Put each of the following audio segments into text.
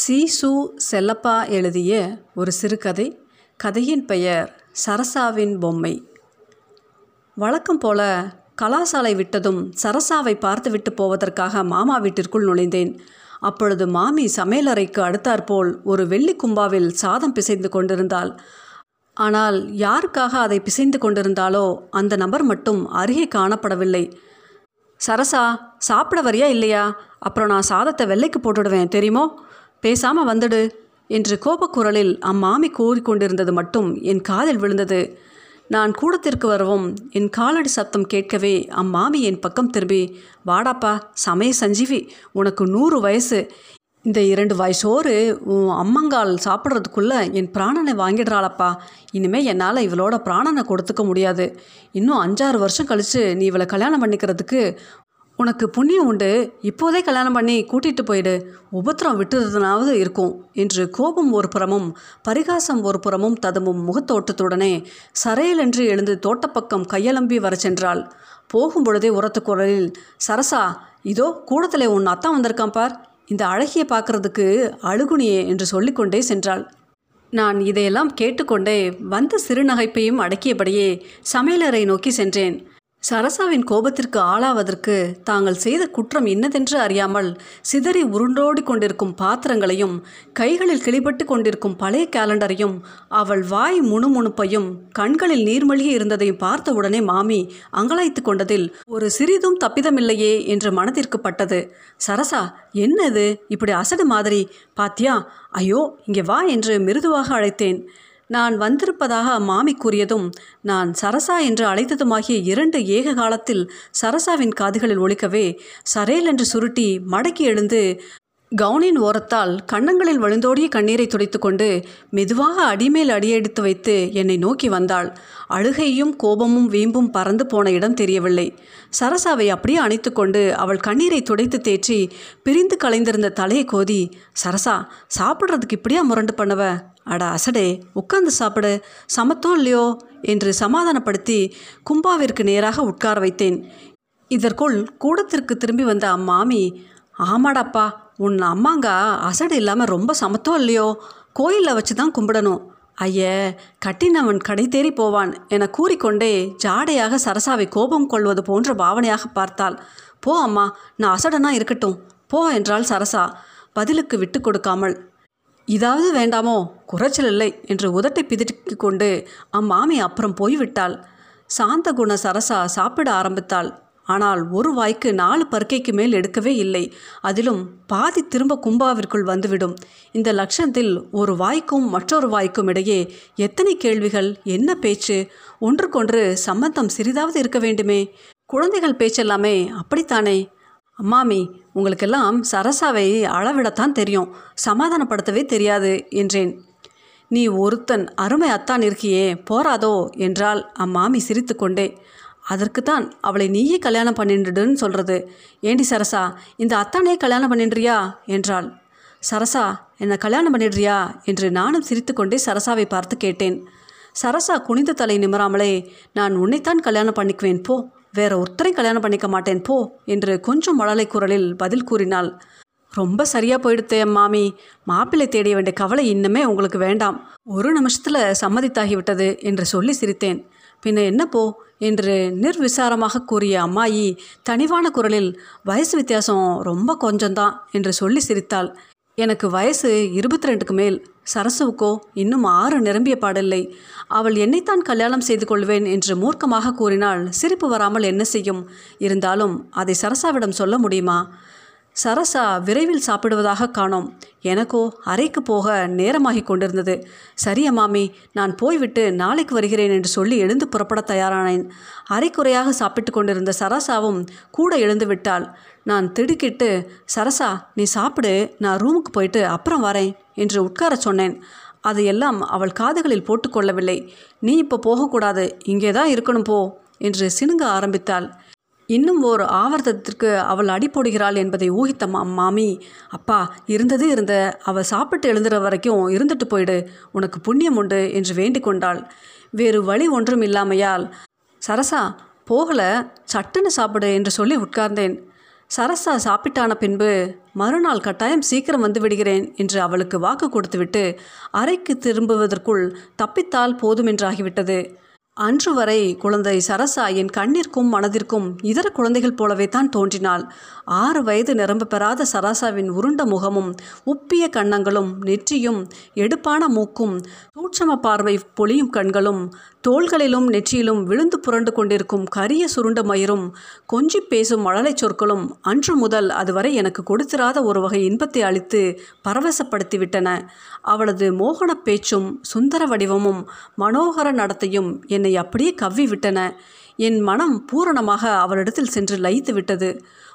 C சு செல்லப்பா எழுதிய ஒரு சிறுகதை. கதையின் பெயர் சரசாவின் பொம்மை. வழக்கம் போல கலாசாலை விட்டதும் சரசாவை பார்த்துவிட்டு போவதற்காக மாமா வீட்டிற்குள் நுழைந்தேன். அப்பொழுது மாமி சமையலறைக்கு அடுத்தாற்போல் ஒரு வெள்ளி கும்பாவில் சாதம் பிசைந்து கொண்டிருந்தாள். ஆனால் யாருக்காக அதை பிசைந்து கொண்டிருந்தாலோ அந்த நபர் மட்டும் அருகே காணப்படவில்லை. சரசா சாப்பிட வரியா இல்லையா? அப்புறம் நான் சாதத்தை வெள்ளைக்கு போட்டுடுவேன் தெரியுமோ? பேசாமல் வந்துடு என்று கோபக்குரலில் அம்மாமி கூறிக்கொண்டிருந்தது மட்டும் என் காதில் விழுந்தது. நான் கூடத்திற்கு வரவும். என் காலடி சத்தம் கேட்கவே அம்மாமி என் பக்கம் திரும்பி வாடாப்பா சமய சஞ்சீவி உனக்கு நூறு வயசு. இந்த இரண்டு வயசோறு உன் அம்மங்கால் சாப்பிட்றதுக்குள்ளே என் பிராணனை வாங்கிடுறாளப்பா. இனிமேல் என்னால் இவளோட பிராணனை கொடுத்துக்க முடியாது. இன்னும் அஞ்சாறு வருஷம் கழித்து நீ இவளை கல்யாணம் பண்ணிக்கிறதுக்கு உனக்கு புண்ணியம் உண்டு இப்போதே கல்யாணம் பண்ணி கூட்டிகிட்டு போயிடு. உபத்திரம் விட்டுறதுனாவது இருக்கும். என்று கோபம் ஒரு புறமும் பரிகாசம் ஒரு புறமும் ததும்பும் முகத்தோட்டத்துடனே சரையிலென்று எழுந்து தோட்டப்பக்கம் கையலம்பி வரச் சென்றாள். போகும் பொழுதே உரத்து குரலில் சரசா இதோ கூடத்தில் உன் அத்தான் வந்திருக்கான் பார். இந்த அழகிய பார்க்கறதுக்கு அழுகுனியே என்று சொல்லிக்கொண்டே சென்றாள். நான் இதையெல்லாம் கேட்டுக்கொண்டே வந்த சிறுநகைப்பையும் அடக்கியபடியே சமையலறை நோக்கி சென்றேன். சரசாவின் கோபத்திற்கு ஆளாவதற்கு தாங்கள் செய்த குற்றம் இன்னதென்று அறியாமல் சிதறி உருண்டோடி கொண்டிருக்கும் பாத்திரங்களையும் கைகளில் கிளிபட்டு கொண்டிருக்கும் பழைய கேலண்டரையும் அவள் வாய் முணுமுணுப்பையும் கண்களில் நீர்மொழியே இருந்ததையும் பார்த்தவுடனே மாமி அங்கலாய்த்து கொண்டதில் ஒரு சிறிதும் தப்பிதமில்லையே என்று மனதிற்கு பட்டது. சரசா என்னது இப்படி அசடு மாதிரி. பாத்தியா? ஐயோ இங்கே வா என்று மிருதுவாக அழைத்தேன். நான் வந்திருப்பதாக மாமி கூறியதும் நான் சரசா என்று அழைத்ததுமாகிய இரண்டு ஏக காலத்தில் சரசாவின் காதுகளில் ஒழிக்கவே சரேல் என்று சுருட்டி மடக்கி எழுந்து கவுனின் ஓரத்தால் கன்னங்களில் வழுந்தோடிய கண்ணீரை துடைத்துக்கொண்டு மெதுவாக அடிமேல் அடியெடுத்து வைத்து என்னை நோக்கி வந்தாள். அழுகையும் கோபமும் வீம்பும் பறந்து போன இடம் தெரியவில்லை. சரசாவை அப்படியே அணைத்து கொண்டு அவள் கண்ணீரை துடைத்து தேற்றி பிரிந்து கலைந்திருந்த தலையை கோதி சரசா சாப்பிட்றதுக்கு இப்படியா முரண்டு பண்ணவ? அட அசடே உட்கார்ந்து சாப்பிடு. சமத்தோ இல்லையோ? என்று சமாதானப்படுத்தி கும்பாவிற்கு நேராக உட்கார வைத்தேன். இதற்குள் கூடத்திற்கு திரும்பி வந்த அம்மாமி ஆமாடாப்பா உன் அம்மாங்க அசடு இல்லாமல் ரொம்ப சமத்தோ இல்லையோ? கோயிலில் வச்சு தான் கும்பிடணும். ஐய கட்டினவன் கடை தேறி போவான் என கூறிக்கொண்டே ஜாடையாக சரசாவை கோபம் கொள்வது போன்ற பாவனையாக பார்த்தாள். போ அம்மா நான் அசடனா இருக்கட்டும். போ என்றாள் சரசா. பதிலுக்கு விட்டு கொடுக்காமல். இதாவது வேண்டாமோ குறைச்சல் இல்லை என்று உதட்டை பிதுக்கி கொண்டு அம்மாமி அப்புறம் போய்விட்டாள். சாந்த குண சரசா சாப்பிட ஆரம்பித்தாள். ஆனால் ஒரு வாய்க்கு நாலு பருக்கைக்கு மேல் எடுக்கவே இல்லை. அதிலும் பாதி திரும்ப கும்பாவிற்குள் வந்துவிடும். இந்த லட்சத்தில் ஒரு வாய்க்கும் மற்றொரு வாய்க்கும் இடையே எத்தனை கேள்விகள் என்ன பேச்சு? ஒன்றுக்கொன்று சம்மந்தம் சிறிதாவது இருக்க வேண்டுமே. குழந்தைகள் பேச்செல்லாமே அப்படித்தானே? அம்மாமி உங்களுக்கெல்லாம் சரசாவை அளவிடத்தான் தெரியும். சமாதானப்படுத்தவே தெரியாது என்றேன். நீ ஒருத்தன் அருமை அத்தான் இருக்கியே போராதோ என்றால் அம்மாமி சிரித்துக்கொண்டே அதற்குத்தான் அவளை நீயே கல்யாணம் பண்ணிடுன்னு சொல்கிறது ஏண்டி சரசா இந்த அத்தானே கல்யாணம் பண்ணிடுறியா? என்றாள். சரசா என்னை கல்யாணம் பண்ணிடுறியா? என்று நானும் சிரித்துக்கொண்டே சரசாவை பார்த்து கேட்டேன். சரசா குனிந்த தலை நிமராமலே நான் உன்னைத்தான் கல்யாணம் பண்ணிக்குவேன் போ. வேற ஒருத்தரை கல்யாணம் பண்ணிக்க மாட்டேன் போ என்று கொஞ்சம் மழலை குரலில் பதில் கூறினாள். ரொம்ப சரியா போயிடுத்தே மாமி மாப்பிள்ளை தேடிய வேண்டிய கவலை இன்னுமே உங்களுக்கு வேண்டாம். ஒரு நிமிஷத்தில் சம்மதித்தாகிவிட்டது என்று சொல்லி சிரித்தேன். பின்ன என்ன போ என்று நிர்விசாரமாக கூறிய அம்மாயி தனிவான குரலில் வயசு வித்தியாசம் ரொம்ப கொஞ்சம்தான் என்று சொல்லி சிரித்தாள். எனக்கு வயசு இருபத்தி ரெண்டுக்கு மேல். சரசுவுக்கோ இன்னும் ஆறு நிரம்பிய பாடில்லை. அவள் என்னைத்தான் கல்யாணம் செய்து கொள்வேன் என்று மூர்க்கமாக கூறினால் சிரிப்பு வராமல் என்ன செய்யும்? இருந்தாலும் அதை சரசாவிடம் சொல்ல முடியுமா? சரசா விரைவில் சாப்பிடுவதாக காணோம். எனக்கோ அறைக்கு போக நேரமாகி கொண்டிருந்தது. சரியா மாமி நான் போய்விட்டு நாளைக்கு வருகிறேன் என்று சொல்லி எழுந்து புறப்பட தயாரானேன். அரைக்குறையாக சாப்பிட்டு கொண்டிருந்த சரசாவும் கூட எழுந்து விட்டாள். நான் திடுக்கிட்டு சரசா நீ சாப்பிடு நான் ரூமுக்கு போயிட்டு அப்புறம் வரேன் என்று உட்கார சொன்னேன். அதையெல்லாம் அவள் காதுகளில் போட்டுக்கொள்ளவில்லை நீ இப்போ போகக்கூடாது இங்கே தான் இருக்கணும் போ என்று சினுங்க ஆரம்பித்தாள். இன்னும் ஓர் ஆவர்த்தத்திற்கு அவள் அடி போடுகிறாள் என்பதை ஊகித்த மா மாமி அப்பா இருந்தது இருந்த அவள் சாப்பிட்டு எழுந்துற வரைக்கும் இருந்துட்டு போயிடு உனக்கு புண்ணியம் உண்டு என்று வேண்டிக் கொண்டாள். வேறு வழி ஒன்றும் இல்லாமையால் சரசா போகல சட்டுன்னு சாப்பிடு என்று சொல்லி உட்கார்ந்தேன். சரசா சாப்பிட்டான பின்பு மறுநாள் கட்டாயம் சீக்கிரம் வந்து விடுகிறேன் என்று அவளுக்கு வாக்கு கொடுத்துவிட்டு அறைக்கு திரும்புவதற்குள் தப்பித்தால் போதுமென்றாகிவிட்டது அன்று வரை குழந்தை சரசா என் கண்ணிற்கும் மனதிற்கும் இதர குழந்தைகள் போலவே தான் தோன்றினாள். ஆறு வயது நிரம்ப பெறாத சராசாவின் உருண்ட முகமும் உப்பிய கன்னங்களும் நெற்றியும் எடுப்பான மூக்கும் சூட்சம பார்வை பொழியும் கண்களும் தோள்களிலும் நெற்றியிலும் விழுந்து புரண்டு கொண்டிருக்கும் கரிய சுருண்ட மயிரும் கொஞ்சி பேசும் மழலை சொற்களும் அன்று முதல் அதுவரை எனக்கு கொடுத்திராத ஒரு வகை இன்பத்தை அளித்து பரவசப்படுத்திவிட்டன. அவளது மோகன பேச்சும் சுந்தர வடிவமும் மனோகர நடத்தையும் என்னை அப்படியே கவ்வி விட்டன என் மனம் பூரணமாக அவளிடத்தில் சென்று லயித்து விட்டது.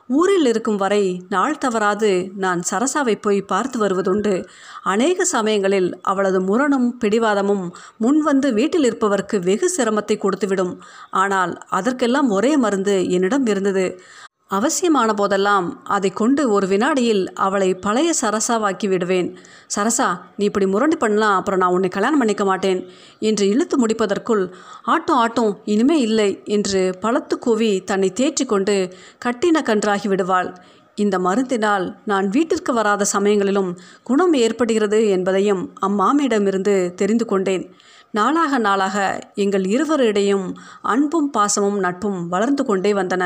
ஊரில் இருக்கும் வரை நாள் தவறாது நான் சரசாவை போய் பார்த்து வருவதுண்டு. அநேக சமயங்களில் அவளது முரணும் பிடிவாதமும் முன்வந்து வீட்டில் இருப்பவருக்கு வெகு சிரமத்தை கொடுத்துவிடும். ஆனால் அதற்கெல்லாம் ஒரே மருந்து என்னிடம் இருந்தது. அவசியமான போதெல்லாம் அதை கொண்டு ஒரு வினாடியில் அவளை பழைய சரசாவாக்கி விடுவேன். சரசா நீ இப்படி முரண்டு பண்ணலாம் அப்புறம் நான் உன்னை கல்யாணம் பண்ணிக்க மாட்டேன் என்று இழுத்து முடிப்பதற்குள் ஆட்டம் ஆட்டம் இனிமே இல்லை என்று பழத்து கூவி தன்னை தேற்றி கொண்டு கட்டின கன்றாகி விடுவாள். இந்த மருந்தினால் நான் வீட்டிற்கு வராத சமயங்களிலும் குணம் ஏற்படுகிறது என்பதையும் அம்மாமியிடமிருந்து தெரிந்து கொண்டேன். நாளாக நாளாக எங்கள் இருவரிடையும் அன்பும் பாசமும் நட்பும் வளர்ந்து கொண்டே வந்தன.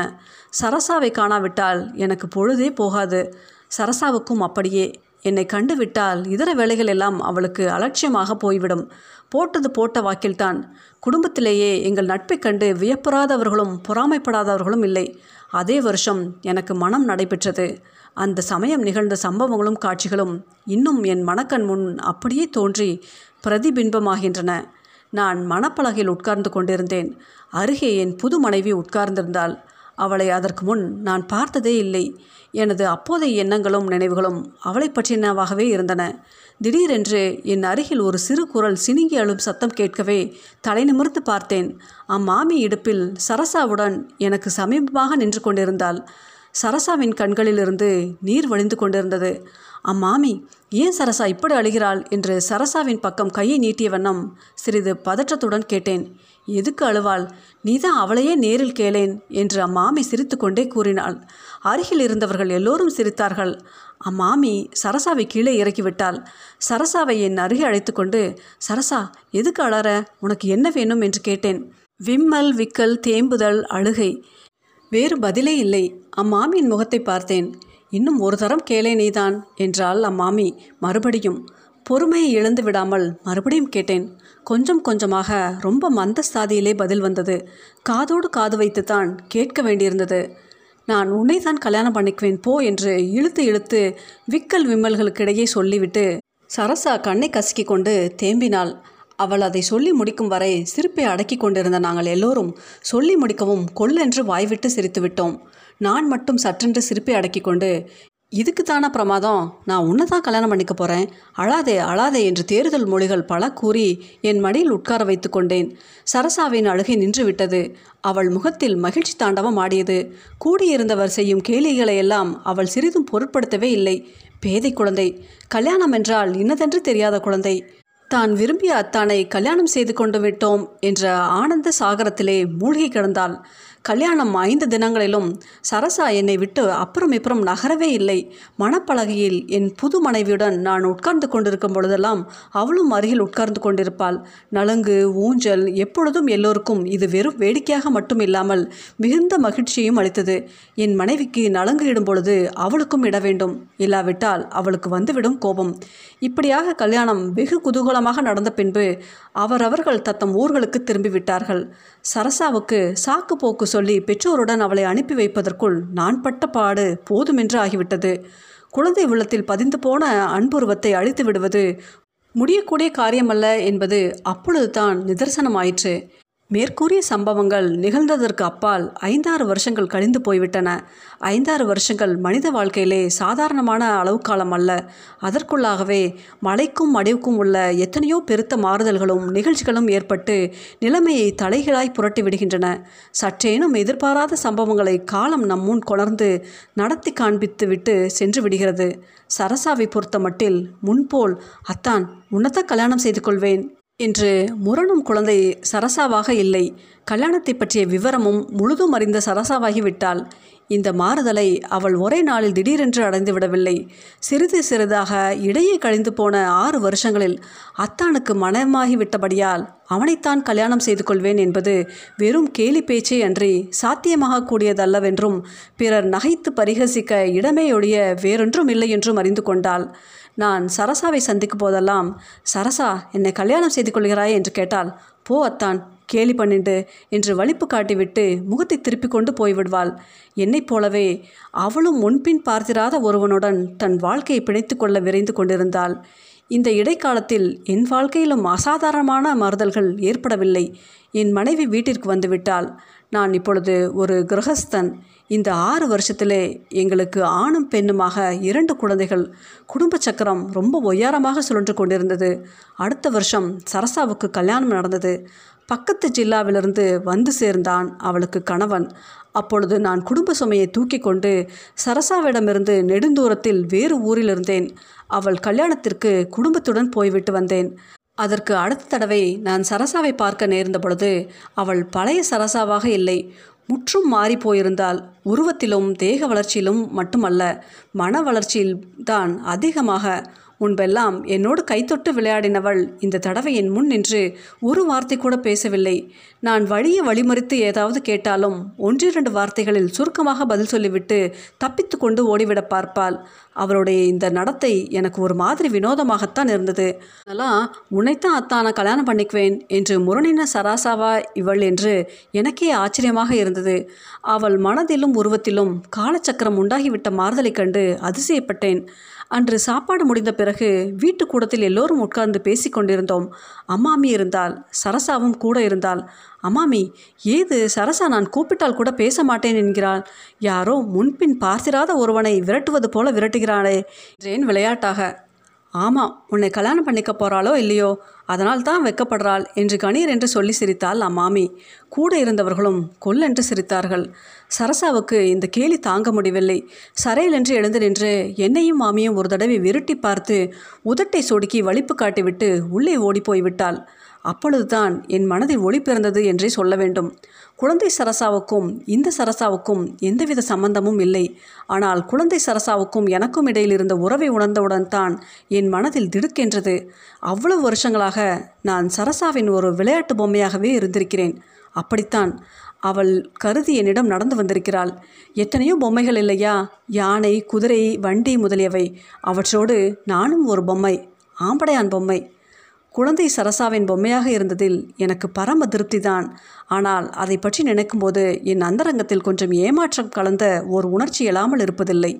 சரசாவை காணாவிட்டால் எனக்கு பொழுதே போகாது. சரசாவுக்கும் அப்படியே. என்னை கண்டுவிட்டால் இதர வேலைகள் எல்லாம் அவளுக்கு அலட்சியமாக போய்விடும். போட்டது போட்ட வாக்கில்தான். குடும்பத்திலேயே எங்கள் நட்பை கண்டு வியப்புறாதவர்களும் பொறாமைப்படாதவர்களும் இல்லை. அதே வருஷம் எனக்கு மனம் நடைபெற்றது. அந்த சமயம் நிகழ்ந்த சம்பவங்களும் காட்சிகளும் இன்னும் என் மனக்கண் முன் அப்படியே தோன்றி பிரதிபிம்பமாகின்றன. நான் மணப்பலகையில் உட்கார்ந்து கொண்டிருந்தேன். அருகே என் புது மனைவி உட்கார்ந்திருந்தாள். அவளை அதற்கு முன் நான் பார்த்ததே இல்லை. எனது அப்போதைய எண்ணங்களும் நினைவுகளும் அவளை பற்றினவாகவே இருந்தன. திடீரென்று என் அருகில் ஒரு சிறு குரல் சினுங்கி அழும் சத்தம் கேட்கவே தலை நிமிர்ந்து பார்த்தேன். அம்மாமி இடுப்பில் சரசாவுடன் எனக்கு சமீபமாக நின்று கொண்டிருந்தாள். சரசாவின் கண்களிலிருந்து நீர் வழிந்து கொண்டிருந்தது. அம்மாமி ஏன் சரசா இப்படி அழுகிறாள்? என்று சரசாவின் பக்கம் கையை நீட்டிய வண்ணம் சிறிது பதற்றத்துடன் கேட்டேன். எதுக்கு அழுவாள்? நீதான் அவளையே நேரில் கேளேன் என்று அம்மாமி சிரித்துக்கொண்டே கூறினாள். அருகில் இருந்தவர்கள் எல்லோரும் சிரித்தார்கள். அம்மாமி சரசாவை கீழே இறக்கிவிட்டாள். சரசாவை என் அருகே அழைத்து கொண்டு சரசா எதுக்கு அழற? உனக்கு என்ன வேணும்? என்று கேட்டேன். விம்மல் விக்கல் தேம்புதல் அழுகை. வேறு பதிலே இல்லை. அம்மாமியின் முகத்தை பார்த்தேன். இன்னும் ஒரு தரம் கேளே நீதான் என்றாள் அம்மாமி. மறுபடியும் பொறுமையை இழந்து விடாமல் மறுபடியும் கேட்டேன். கொஞ்சம் கொஞ்சமாக ரொம்ப மந்தஸ்தாதியிலே பதில் வந்தது. காதோடு காது வைத்துத்தான் கேட்க வேண்டியிருந்தது. நான் உன்னை தான் கல்யாணம் பண்ணிக்குவேன் போ என்று இழுத்து இழுத்து விக்கல் விம்மல்களுக்கிடையே சொல்லிவிட்டு சரசா கண்ணை கசக்கி கொண்டு தேம்பினாள். அவள் அதை சொல்லி முடிக்கும் வரை சிரிப்பை அடக்கி கொண்டிருந்த நாங்கள் எல்லோரும் சொல்லி முடிக்கவும் கொல்லென்று வாய்விட்டு சிரித்துவிட்டோம் நான் மட்டும் சற்றென்று சிரிப்பை அடக்கி கொண்டு இதுக்கு தானா பிரமாதம்? நான் உன்னை தான் கல்யாணம் பண்ணிக்க போகிறேன் அழாதே அழாதே என்று தேறுதல் மொழிகள் பல கூறி என் மடியில் உட்கார வைத்து கொண்டேன். சரசாவின் அழுகை நின்றுவிட்டது அவள் முகத்தில் மகிழ்ச்சி தாண்டவம் ஆடியது. கூடியிருந்தவர் செய்யும் கேலிகளை எல்லாம் அவள் சிறிதும் பொருட்படுத்தவே இல்லை. பேதை குழந்தை கல்யாணம் என்றால் இன்னதென்று தெரியாத குழந்தை. தான் விரும்பிய அத்தானை கல்யாணம் செய்து கொண்டு விட்டோம் என்ற ஆனந்த சாகரத்திலே மூழ்கி கிடந்தாள். கல்யாணம் ஐந்து தினங்களிலும் சரசா என்னை விட்டு அப்புறம் இப்புறம் நகரவே இல்லை. மணப்பலகையில் என் புது மனைவியுடன் நான் உட்கார்ந்து கொண்டிருக்கும் பொழுதெல்லாம் அவளும் அருகில் உட்கார்ந்து கொண்டிருப்பாள். நலங்கு ஊஞ்சல் எப்பொழுதும் எல்லோருக்கும் இது வெறும் வேடிக்கையாக மட்டும் இல்லாமல் மிகுந்த மகிழ்ச்சியும் அளித்தது. என் மனைவிக்கு நலங்கு இடும் பொழுது அவளுக்கும் இட வேண்டும். இல்லாவிட்டால் அவளுக்கு வந்துவிடும் கோபம். இப்படியாக கல்யாணம் வெகு குதூகலமாக நடந்த பின்பு அவரவர்கள் தத்தம் ஊர்களுக்கு திரும்பிவிட்டார்கள் சரசாவுக்கு சாக்கு போக்கு சொல்லி பெற்றோருடன் அவளை அனுப்பி வைப்பதற்குள் நான் பட்ட பாடு போதுமென்று ஆகிவிட்டது. குழந்தை உள்ளத்தில் பதிந்து போன அன்புருவத்தை அழித்து விடுவது முடியக்கூடிய காரியமல்ல என்பது அப்பொழுதுதான் நிதர்சனமாயிற்று. மேற்கூறிய சம்பவங்கள் நிகழ்ந்ததற்கு அப்பால் ஐந்தாறு வருஷங்கள் கழிந்து போய்விட்டன. ஐந்தாறு வருஷங்கள் மனித வாழ்க்கையிலே சாதாரணமான அளவு காலம் அல்ல. அதற்குள்ளாகவே மலைக்கும் மடிவுக்கும் உள்ள எத்தனையோ பெருத்த மாறுதல்களும் நிகழ்ச்சிகளும் ஏற்பட்டு நிலைமையை தலைகளாய் புரட்டி விடுகின்றன. சற்றேனும் எதிர்பாராத சம்பவங்களை காலம் நம் முன் கொணர்ந்து நடத்தி காண்பித்து விட்டு சென்று விடுகிறது. சரசாவை பொறுத்த மட்டில் முன்போல் அத்தான் உன்னத்த கல்யாணம் செய்து கொள்வேன். என்று முரணும் குழந்தை சரசாவாக இல்லை. கல்யாணத்தை பற்றிய விவரமும் முழுதும் அறிந்த சரசாவாகிவிட்டாள். இந்த மாறுதலை அவள் ஒரே நாளில் திடீரென்று அடைந்து விடவில்லை. சிறிது சிறிதாக இடையே கழிந்து போன ஆறு வருஷங்களில் அத்தானுக்கு மனமாகிவிட்டபடியால் அவனைத்தான் கல்யாணம் செய்து கொள்வேன் என்பது வெறும் கேலி பேச்சே அன்றி சாத்தியமாக கூடியதல்லவென்றும் பிறர் நகைத்து பரிகசிக்க இடமே ஒழிய வேறொன்றும் இல்லை என்றும் அறிந்து கொண்டாள். நான் சரசாவை சந்திக்கும் போதெல்லாம் சரசா என்னை கல்யாணம் செய்து கொள்கிறாய்? என்று கேட்டால் போ அத்தான். கேலி பண்ணிண்டு என்று வலிப்பு காட்டிவிட்டு முகத்தை திருப்பி கொண்டு போய்விடுவாள். என்னைப் போலவே அவளும் முன்பின் பார்த்திராத ஒருவனுடன் தன் வாழ்க்கையை பிணைத்து கொள்ள விரைந்து கொண்டிருந்தாள். இந்த இடைக்காலத்தில் என் வாழ்க்கையிலும் அசாதாரணமான மாறுதல்கள் ஏற்படவில்லை. என் மனைவி வீட்டிற்கு வந்துவிட்டால் நான் இப்பொழுது ஒரு கிரகஸ்தன். இந்த ஆறு வருஷத்திலே எங்களுக்கு ஆணும் பெண்ணுமாக இரண்டு குழந்தைகள். குடும்ப சக்கரம் ரொம்ப ஒய்யாரமாக சுழன்று கொண்டிருந்தது. அடுத்த வருஷம் சரசாவுக்கு கல்யாணம் நடந்தது. பக்கத்து ஜில்லாவிலிருந்து வந்து சேர்ந்தான் அவளுக்கு கணவன். அப்பொழுது நான் குடும்ப சுமையை தூக்கி கொண்டு சரசாவிடமிருந்து நெடுந்தூரத்தில் வேறு ஊரில் இருந்தேன். அவள் கல்யாணத்திற்கு குடும்பத்துடன் போய்விட்டு வந்தேன். அதற்கு அடுத்த தடவை நான் சரசாவை பார்க்க நேர்ந்த பொழுது அவள் பழைய சரசாவாக இல்லை. முற்றும் மாறி போயிருந்தால் உருவத்திலும் தேக வளர்ச்சியிலும் மட்டுமல்ல மன வளர்ச்சியில் தான் அதிகமாக முன்பெல்லாம் என்னோடு கைத்தொட்டு விளையாடினவள் இந்த தடவை என் முன் நின்று ஒரு வார்த்தை கூட பேசவில்லை. நான் வழியை வழிமறித்து ஏதாவது கேட்டாலும் ஒன்றிரண்டு வார்த்தைகளில் சுருக்கமாக பதில் சொல்லிவிட்டு தப்பித்து கொண்டு ஓடிவிட பார்ப்பாள். அவளுடைய இந்த நடத்தை எனக்கு ஒரு மாதிரி வினோதமாகத்தான் இருந்தது. அதெல்லாம் உன்னைத்தான் அத்தான கல்யாணம் பண்ணிக்குவேன் என்று முரணின சராசாவா இவள் என்று எனக்கே ஆச்சரியமாக இருந்தது. அவள் மனதிலும் உருவத்திலும் காலச்சக்கரம் உண்டாகிவிட்ட மாறுதலைக் கண்டு அதிசயப்பட்டேன். அன்று சாப்பாடு முடிந்த பிறகு வீட்டு கூடத்தில் எல்லோரும் உட்கார்ந்து பேசிக்கொண்டிருந்தோம் அம்மாமி இருந்தால் சரசாவும் கூட இருந்தால் அம்மாமி ஏது சரசா நான் கூப்பிட்டால் கூட பேச மாட்டேன் என்கிறாள். யாரோ முன்பின் பார்த்திராத ஒருவனை விரட்டுவது போல விரட்டுகிறாளே என்றேன் விளையாட்டாக. ஆமாம் உன்னை கல்யாணம் பண்ணிக்க போகிறாளோ இல்லையோ அதனால் தான் வெக்கப்படுறாள் என்று கணீர் என்று சொல்லி சிரித்தாள் அம்மாமி. கூட இருந்தவர்களும் கொல்லென்று சிரித்தார்கள். சரசாவுக்கு இந்த கேலி தாங்க முடியவில்லை. சரையிலென்று எழுந்து நின்று என்னையும் மாமியும் ஒரு தடவை விருட்டி பார்த்து உதட்டை சொடுக்கி வலிப்பு காட்டிவிட்டு உள்ளே ஓடி போய்விட்டாள். அப்பொழுதுதான் என் மனதில் ஒளி பிறந்தது என்றே சொல்ல வேண்டும். குழந்தை சரசாவுக்கும் இந்த சரசாவுக்கும் எந்தவித சம்பந்தமும் இல்லை. ஆனால் குழந்தை சரசாவுக்கும் எனக்கும் இடையில் இருந்த உறவை உணர்ந்தவுடன் தான் என் மனதில் திடுக்கென்றது. அவ்வளவு வருஷங்களாக நான் சரசாவின் ஒரு விளையாட்டு பொம்மையாகவே இருந்திருக்கிறேன். அப்படித்தான் அவள் கருதி என்னிடம் நடந்து வந்திருக்கிறாள். எத்தனையோ பொம்மைகள் இல்லையா? யானை குதிரை வண்டி முதலியவை. அவற்றோடு நானும் ஒரு பொம்மை ஆம்படையான் பொம்மை. குழந்தை சரசாவின் பொம்மையாக இருந்ததில் எனக்கு பரம திருப்திதான். ஆனால் அதை பற்றி நினைக்கும்போது என் அந்தரங்கத்தில் கொஞ்சம் ஏமாற்றம் கலந்த ஒரு உணர்ச்சி எழாமல் இருப்பதில்லை.